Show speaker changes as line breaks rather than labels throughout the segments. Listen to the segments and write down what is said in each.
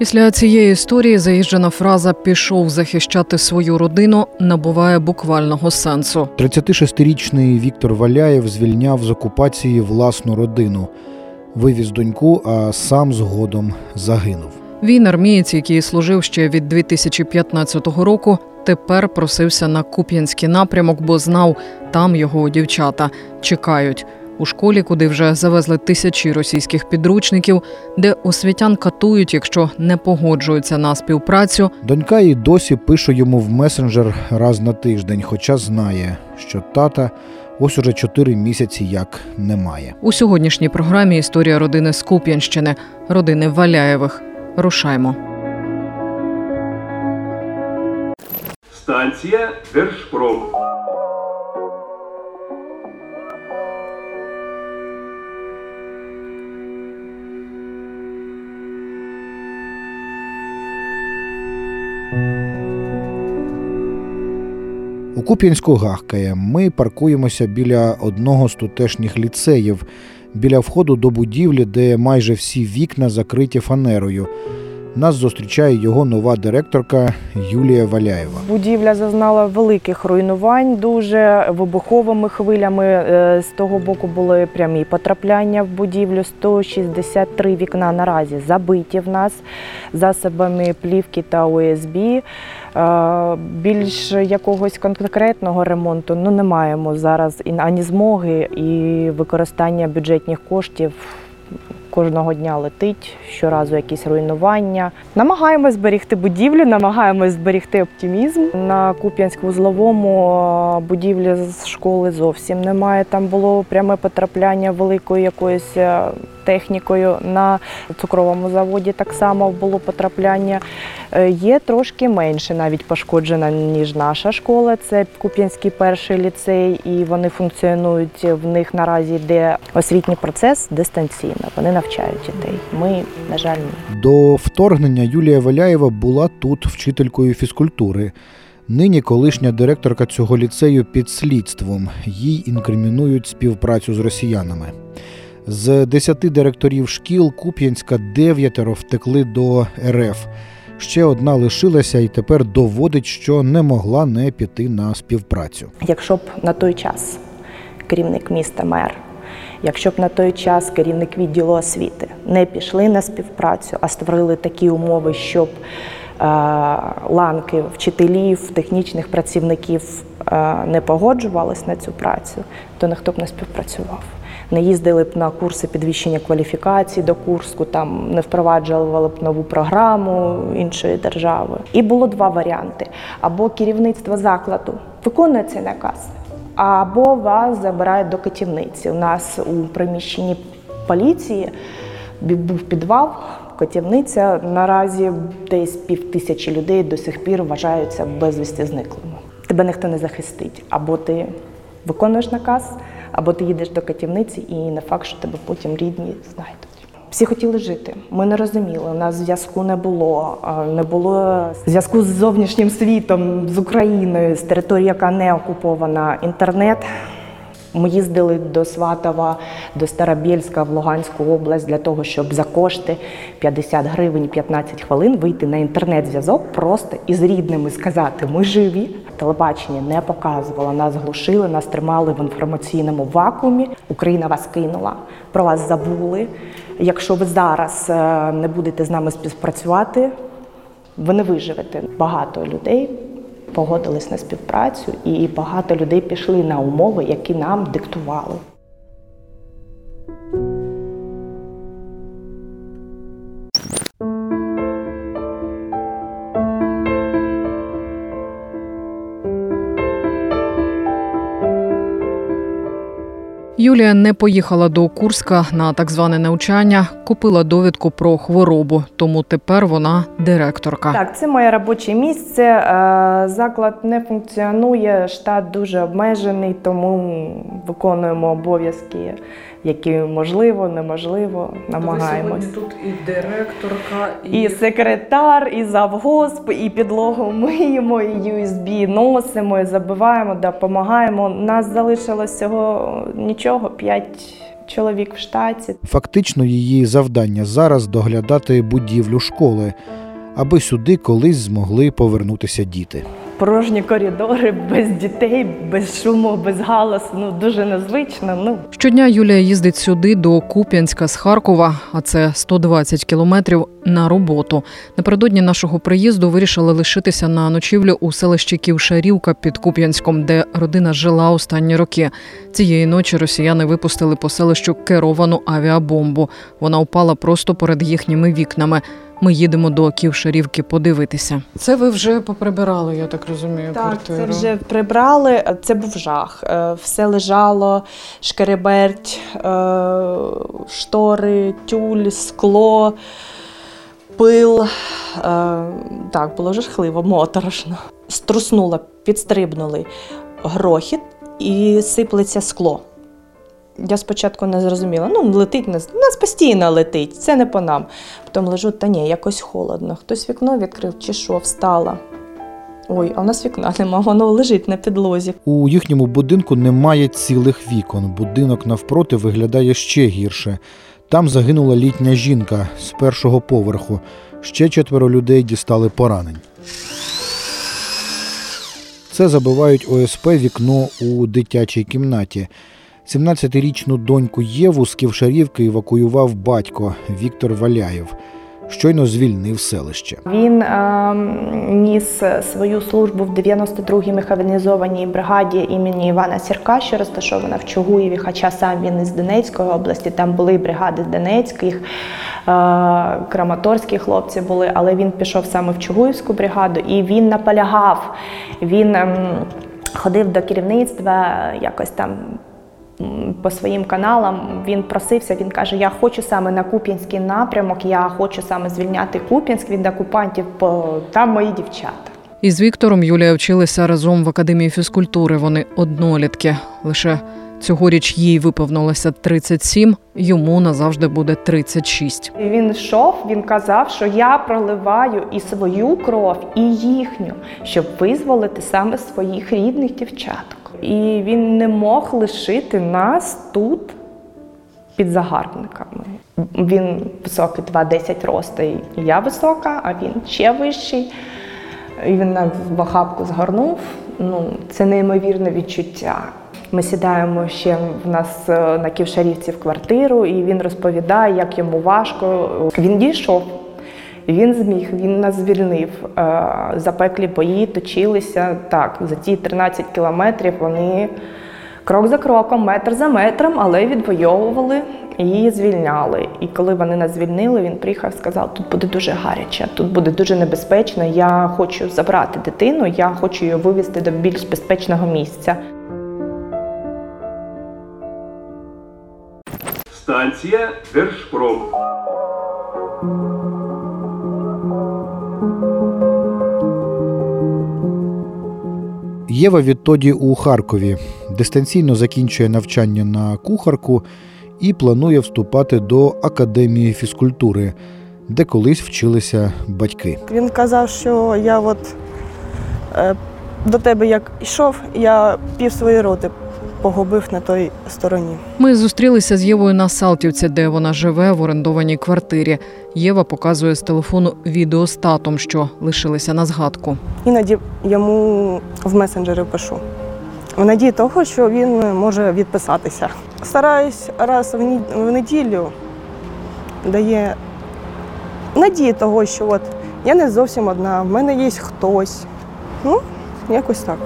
Після цієї історії заїжджена фраза Пішов захищати свою родину набуває буквального сенсу.
36-річний Віктор Валяєв звільняв з окупації власну родину, вивіз доньку, а сам згодом загинув.
Він армієць, який служив ще від 2015 року. Тепер просився на Куп'янський напрямок, бо знав, там його дівчата чекають у школі, куди вже завезли тисячі російських підручників, де освітян катують, якщо не погоджуються на співпрацю.
Донька і досі пише йому в месенджер раз на тиждень, хоча знає, що тата ось уже чотири місяці як немає.
У сьогоднішній програмі історія родини з Куп'янщини, родини Валяєвих. Рушаймо.
Станція Держпром.
Куп'янську гахкає. Ми паркуємося біля одного з тутешніх ліцеїв, біля входу до будівлі, де майже всі вікна закриті фанерою. Нас зустрічає його нова директорка Юлія Валяєва.
Будівля зазнала великих руйнувань, дуже вибуховими хвилями. Е, З того боку були прямі потрапляння в будівлю. 163 вікна наразі забиті в нас засобами плівки та ОСБ. Е, Більш якогось конкретного ремонту ну, не маємо зараз ані змоги, і використання бюджетних коштів. Кожного дня летить, щоразу якісь руйнування. Намагаємось зберігти будівлю, намагаємось зберігти оптимізм. На Куп'янськ-Вузловому е, будівлі з школи зовсім немає. Там було пряме потрапляння великою якоюсь е, технікою. На цукровому заводі так само було потрапляння. Е, Є трошки менше навіть пошкоджена, ніж наша школа. Це Куп'янський перший ліцей, і вони функціонують. В них наразі йде освітній процес дистанційно. Вони навчають дітей. Ми, на жаль, ні.
До вторгнення Юлія Валяєва була тут вчителькою фізкультури. Нині колишня директорка цього ліцею під слідством. Їй інкримінують співпрацю з росіянами. З десяти директорів шкіл Куп'янська дев'ятеро втекли до РФ. Ще одна лишилася і тепер доводить, що не могла не піти на співпрацю.
Якщо б на той час керівник міста, мер, якщо б на той час керівник відділу освіти не пішли на співпрацю, а створили такі умови, щоб е, ланки вчителів, технічних працівників е, не погоджувались на цю працю, то ніхто б не співпрацював. Не їздили б на курси підвищення кваліфікації до Курску, там не впроваджували б нову програму іншої держави. І було два варіанти: або керівництво закладу виконує цей наказ, або вас забирають до катівниці. У нас у приміщенні поліції був підвал. Котівниця наразі десь пів тисячі людей до сих пір вважаються безвісти зниклими. Тебе ніхто не захистить. Або ти виконуєш наказ, або ти їдеш до катівниці, і не факт, що тебе потім рідні знайдуть. Всі хотіли жити. Ми не розуміли. У нас зв'язку не було. Не було зв'язку з зовнішнім світом, з Україною, з територією, яка не окупована. Інтернет Ми їздили до Сватова, до Старобєльська в Луганську область для того, щоб за кошти 50 гривень 15 хвилин вийти на інтернет-зв'язок просто із рідними сказати Ми живі. Телебачення не показувало, нас глушили, нас тримали в інформаційному вакуумі. Україна вас кинула, про вас забули. Якщо ви зараз е, не будете з нами співпрацювати, ви не виживете. Багато людей погодились на співпрацю, і багато людей пішли на умови, які нам диктували.
Юлія не поїхала до Курська на так зване навчання, купила довідку про хворобу, тому тепер вона директорка.
Так, це моє робоче місце. Е, Заклад не функціонує, штат дуже обмежений, тому виконуємо обов'язки, які можливо, неможливо, намагаємось.
тут і директорка,
І секретар, і завгосп, і підлогу миємо, і USB носимо, і забиваємо, допомагаємо. Нас залишилось всього нічого, п'ять чоловік в штаті.
Фактично, її завдання зараз доглядати будівлю школи, аби сюди колись змогли повернутися діти.
Порожні коридори без дітей, без шуму, без галасу. Ну дуже незвично. Ну
Щодня Юлія їздить сюди до Куп'янська з Харкова, а це 120 кілометрів на роботу. Напередодні нашого приїзду вирішили лишитися на ночівлю у селищі Ківшарівка під Куп'янськом, де родина жила останні роки. Цієї ночі росіяни випустили по селищу керовану авіабомбу. Вона упала просто перед їхніми вікнами. Ми їдемо до Ківшарівки подивитися. Це ви вже поприбирали, я так розумію.
Так, це вже прибрали. Це був жах. Е, Все лежало, шкереберть, е, штори, тюль, скло, пил. Е, Так, було жахливо, моторошно. Струснула, підстрибнули грохіт і сиплеться скло. Я спочатку не зрозуміла. Ну, летить нас, нас постійно летить, це не по нам. Потім лежу, та ні, якось холодно. Хтось вікно відкрив чи що, встала. Ой, а в нас вікна нема, воно лежить на підлозі.
У їхньому будинку немає цілих вікон. Будинок навпроти виглядає ще гірше. Там загинула літня жінка з першого поверху. Ще четверо людей дістали поранень. Це забивають ОСП вікно у дитячій кімнаті. 17-річну доньку Єву з Ківшарівки евакуював батько Віктор Валяєв. Щойно звільнив селище.
Він е, ніс свою службу в 92-й механізованій бригаді імені Івана Сірка, що розташована в Чугуєві, хоча сам він із Донецької області, там були бригади Донецьких, е, краматорські хлопці були, але він пішов саме в Чугуївську бригаду і він наполягав. Він ем, ходив до керівництва якось там. По своїм каналам він просився, він каже: Я хочу саме на Куп'янський напрямок, я хочу саме звільняти Куп'янськ від окупантів, бо там мої дівчата.
Із Віктором Юлія вчилися разом в академії фізкультури. Вони однолітки. Лише цьогоріч їй виповнилося 37, йому назавжди буде 36.
І він йшов, він казав, що я проливаю і свою кров, і їхню, щоб визволити саме своїх рідних дівчаток. І він не мог лишити нас тут під загарбниками. Він високий 2,10 росту, і я висока, а він ще вищий. І він нас в охапку згорнув. Ну, це неймовірне відчуття. Ми сідаємо ще в нас е, на Ківшарівці в квартиру, і він розповідає, як йому важко. Він дійшов, він зміг, він нас звільнив. Е, Запеклі бої точилися так. За ті 13 кілометрів вони крок за кроком, метр за метром, але відвоювали і звільняли. І коли вони нас звільнили, він приїхав і сказав: тут буде дуже гаряче, тут буде дуже небезпечно. Я хочу забрати дитину, я хочу її вивезти до більш безпечного місця.
Станція Держпром.
Єва відтоді у Харкові дистанційно закінчує навчання на кухарку і планує вступати до академії фізкультури, де колись вчилися батьки.
Він казав, що я от е, до тебе як йшов, я пів свої роти погубив на той стороні.
Ми зустрілися з Євою на Салтівці, де вона живе в орендованій квартирі. Єва показує з телефону відео з татом, що лишилися на згадку.
Іноді йому в месенджери пишу. В надії того, що він може відписатися. Стараюсь раз в неділю дає надії того, що от я не зовсім одна, в мене є хтось. Ну, якось так.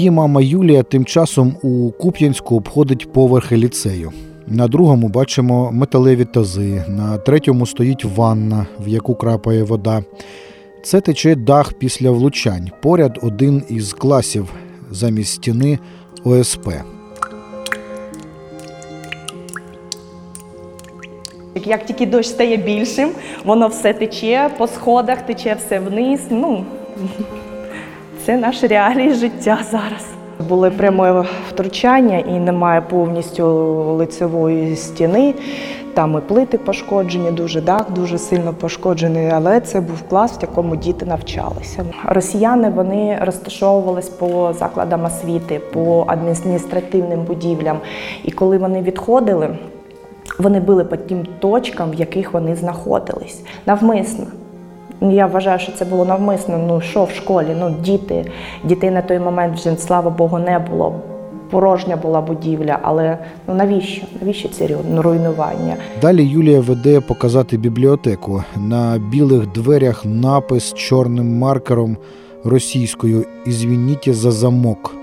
Її мама Юлія тим часом у Куп'янську обходить поверхи ліцею. На другому бачимо металеві тази, на третьому стоїть ванна, в яку крапає вода. Це тече дах після влучань. Поряд один із класів замість стіни ОСП.
Як тільки дощ стає більшим, воно все тече по сходах, тече все вниз. Ну, це наші реалії життя зараз. Було пряме втручання і немає повністю лицевої стіни. Там і плити пошкоджені, дуже дах дуже сильно пошкоджений, але це був клас, в якому діти навчалися. Росіяни вони розташовувались по закладам освіти, по адміністративним будівлям. І коли вони відходили, вони били по тим точкам, в яких вони знаходились. Навмисно. Я вважаю, що це було навмисно. Ну що в школі? Ну діти, дітей на той момент вже, слава Богу, не було. Порожня була будівля, але ну навіщо? Навіщо ці руйнування?
Далі Юлія веде показати бібліотеку. На білих дверях напис чорним маркером російською «Ізвініть за замок,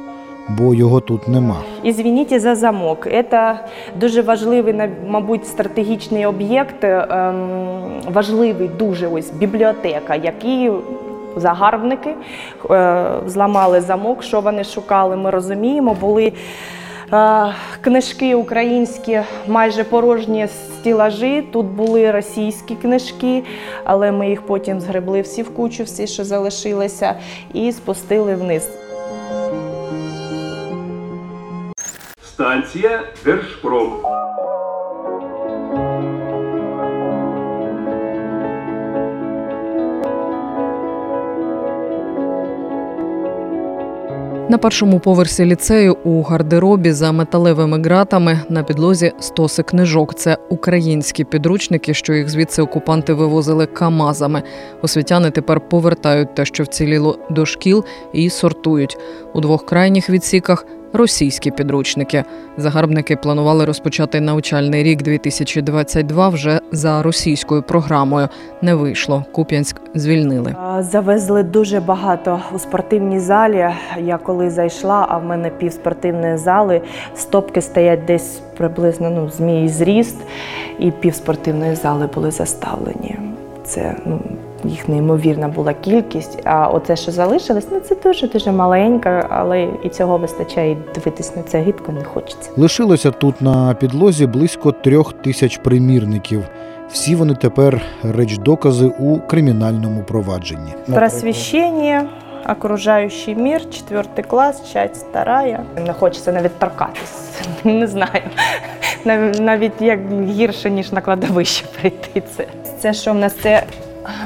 бо його тут нема.
Ізвініть за замок. Це дуже важливий, мабуть, стратегічний об'єкт, ем, важливий дуже ось бібліотека, який загарбники е, зламали замок. Що вони шукали, ми розуміємо. Були е, книжки українські, майже порожні стілажі. Тут були російські книжки, але ми їх потім згребли всі в кучу, всі, що залишилися, і спустили вниз.
Станція Держпром.
На першому поверсі ліцею у гардеробі за металевими ґратами на підлозі стоси книжок. Це українські підручники, що їх звідси окупанти вивозили камазами. Освітяни тепер повертають те, що вціліло до шкіл, і сортують у двох крайніх відсіках. Російські підручники загарбники планували розпочати навчальний рік 2022 вже за російською програмою. Не вийшло. Куп'янськ звільнили.
Завезли дуже багато у спортивній залі. Я коли зайшла, а в мене пів спортивної зали, стопки стоять десь приблизно ну, з мій зріст, і пів спортивної зали були заставлені. Це ну, їх неймовірна була кількість. А оце, що залишилось, ну це дуже дуже маленько, але і цього вистачає і дивитись на це гидко не хочеться.
Лишилося тут на підлозі близько трьох тисяч примірників. Всі вони тепер речдокази у кримінальному провадженні.
Просвіщення, окружаючий мір, четвертий клас, часть вторая. Не хочеться навіть торкатись. Не знаю. Нав- Навіть як гірше, ніж на кладовище прийти. Це, це що в нас це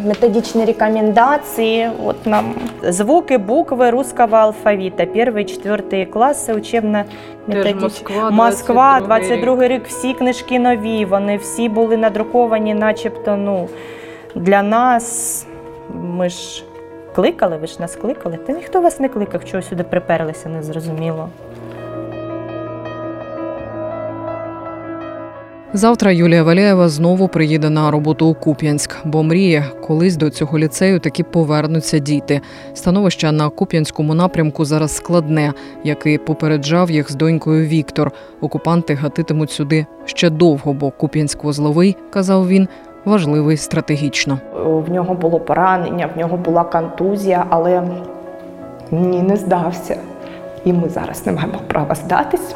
методичні рекомендації. От нам звуки, букви русского алфавіта. Перший, четвертий класи, учебна методична.
Москва,
Москва, 22 рік. Всі книжки нові. Вони всі були надруковані, начебто, ну, для нас. Ми ж кликали, ви ж нас кликали. Та ніхто вас не кликав, чого сюди приперлися, незрозуміло.
Завтра Юлія Валєєва знову приїде на роботу у Куп'янськ, бо мріє, колись до цього ліцею таки повернуться діти. Становище на Куп'янському напрямку зараз складне, як і попереджав їх з донькою Віктор. Окупанти гатитимуть сюди ще довго, бо Куп'янськ-Вузловий, казав він, важливий стратегічно.
В нього було поранення, в нього була контузія, але ні, не здався. І ми зараз не маємо права здатись.